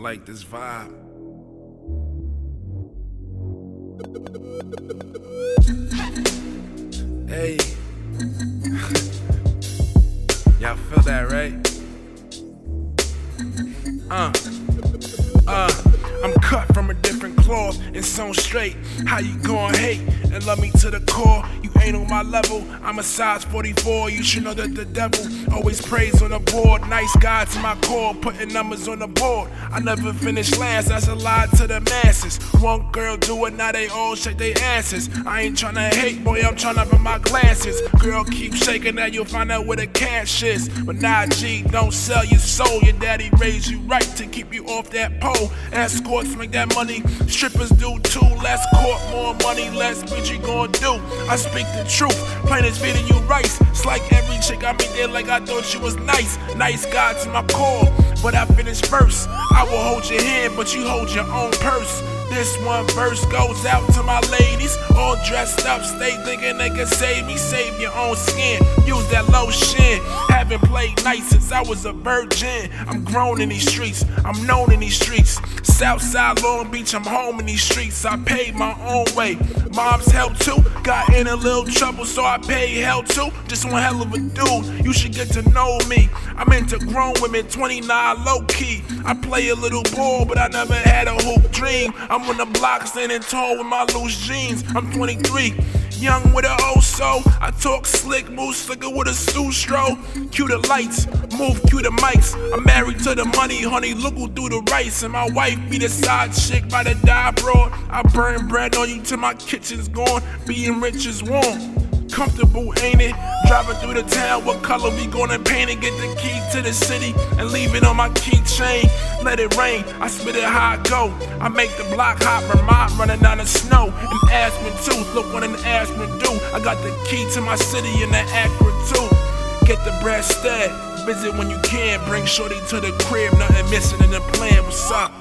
like this vibe. Hey. Y'all feel that, right? Uh. Uh. I'm cut from a different cloth and sewn straight. How you gon' hate and love me to the core? You ain't on my level. I'm a size 44. You should know that the devil always preys on the board. Nice guy to my core, putting numbers on the board. I never finish last. That's a lie to the masses. One girl do it, now they all shake their asses. I ain't tryna hate, boy. I'm tryna put my glasses. Girl, keep shaking, now you'll find out where the cash is. But nah, G, don't sell your soul. Your daddy raised you right to keep you off that pole. Escorts make that money. Strippers do too. Less court, more money, less bitch you gonna do. I speak the truth. Plain as feeding you rice. It's like every chick I meet there like I thought she was nice. Nice guy to my core, but I finish first. I will hold your hand, but you hold your own purse. This one verse goes out to my ladies, all dressed up, stay thinking they can save me. Save your own skin, use that lotion. Haven't played nice since I was a virgin. I'm grown in these streets, I'm known in these streets. Southside Long Beach, I'm home in these streets. I paid my own way. Mom's help too, got in a little trouble, so I paid hell too. Just one hell of a dude, you should get to know me. I'm into grown women, 29 low key. I play a little ball, but I never had a hoop dream. I'm on the block standing tall with my loose jeans. I'm 23. Young with a old soul. I talk slick, move slicker with a sustro. Cue the lights, move cue the mics. I'm married to the money, honey. Look who do the rice, and my wife be the side chick by the die broad. I burn bread on you till my kitchen's gone. Being rich is warm. Comfortable, ain't it? Driving through the town, what color we gonna paint it? Get the key to the city and leave it on my keychain. Let it rain, I spit it how I go. I make the block hot, Vermont running down the snow. And Aspen too, look what an Aspen do. I got the key to my city in the Acura too. Get the bread stead, visit when you can. Bring shorty to the crib, nothing missing in the plan. What's up?